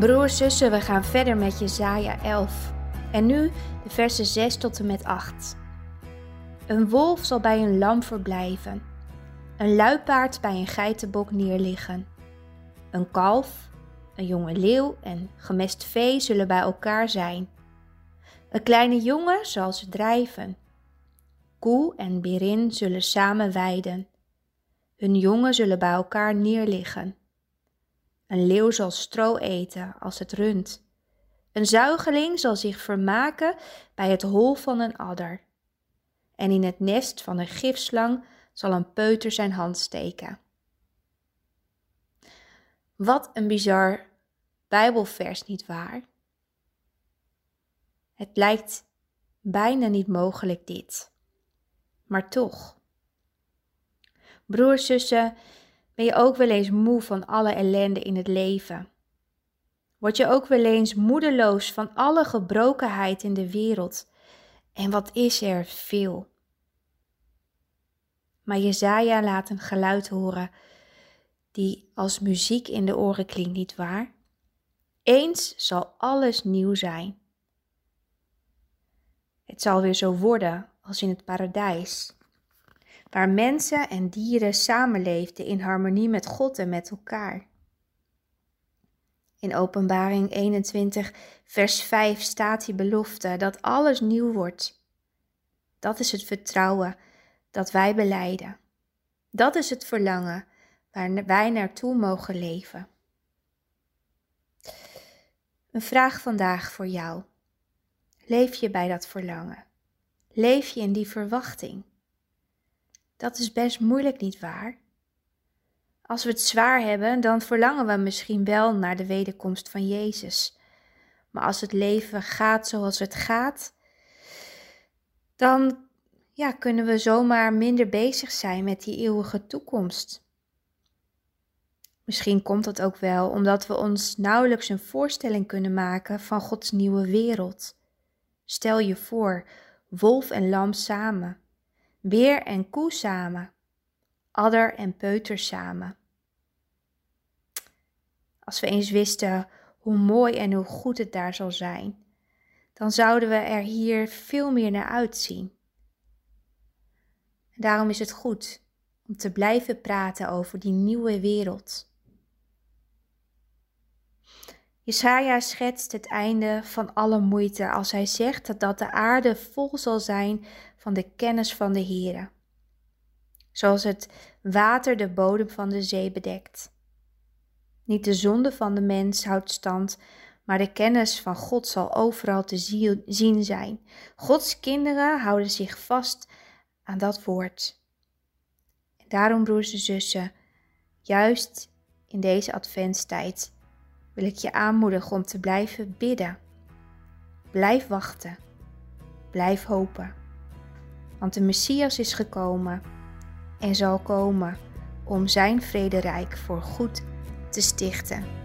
Broers, zussen, we gaan verder met Jesaja 11. En nu de versen 6 tot en met 8. Een wolf zal bij een lam verblijven. Een luipaard bij een geitenbok neerliggen. Een kalf, een jonge leeuw en gemest vee zullen bij elkaar zijn. Een kleine jongen zal ze drijven. Koe en berin zullen samen weiden. Hun jongen zullen bij elkaar neerliggen. Een leeuw zal stro eten als het rund. Een zuigeling zal zich vermaken bij het hol van een adder. En in het nest van een gifslang zal een peuter zijn hand steken. Wat een bizar Bijbelvers, niet waar? Het lijkt bijna niet mogelijk dit. Maar toch. Broers, zussen, ben je ook wel eens moe van alle ellende in het leven? Word je ook wel eens moedeloos van alle gebrokenheid in de wereld? En wat is er veel? Maar Jezaja laat een geluid horen die als muziek in de oren klinkt, niet waar? Eens zal alles nieuw zijn. Het zal weer zo worden als in het paradijs, waar mensen en dieren samenleefden in harmonie met God en met elkaar. In Openbaring 21, vers 5 staat die belofte dat alles nieuw wordt. Dat is het vertrouwen dat wij beleiden. Dat is het verlangen waar wij naartoe mogen leven. Een vraag vandaag voor jou. Leef je bij dat verlangen? Leef je in die verwachting? Dat is best moeilijk, niet waar? Als we het zwaar hebben, dan verlangen we misschien wel naar de wederkomst van Jezus. Maar als het leven gaat zoals het gaat, dan ja, kunnen we zomaar minder bezig zijn met die eeuwige toekomst. Misschien komt dat ook wel omdat we ons nauwelijks een voorstelling kunnen maken van Gods nieuwe wereld. Stel je voor, wolf en lam samen, beer en koe samen, adder en peuter samen. Als we eens wisten hoe mooi en hoe goed het daar zal zijn, dan zouden we er hier veel meer naar uitzien. daarom is het goed om te blijven praten over die nieuwe wereld Jesaja schetst het einde van alle moeite als hij zegt dat de aarde vol zal zijn van de kennis van de Heere. Zoals het water de bodem van de zee bedekt. Niet de zonde van de mens houdt stand, maar de kennis van God zal overal te zien zijn. Gods kinderen houden zich vast aan dat woord. En daarom, broers en zussen, juist in deze adventstijd wil ik je aanmoedigen om te blijven bidden. Blijf wachten. Blijf hopen. Want de Messias is gekomen en zal komen om zijn vrederijk voor goed te stichten.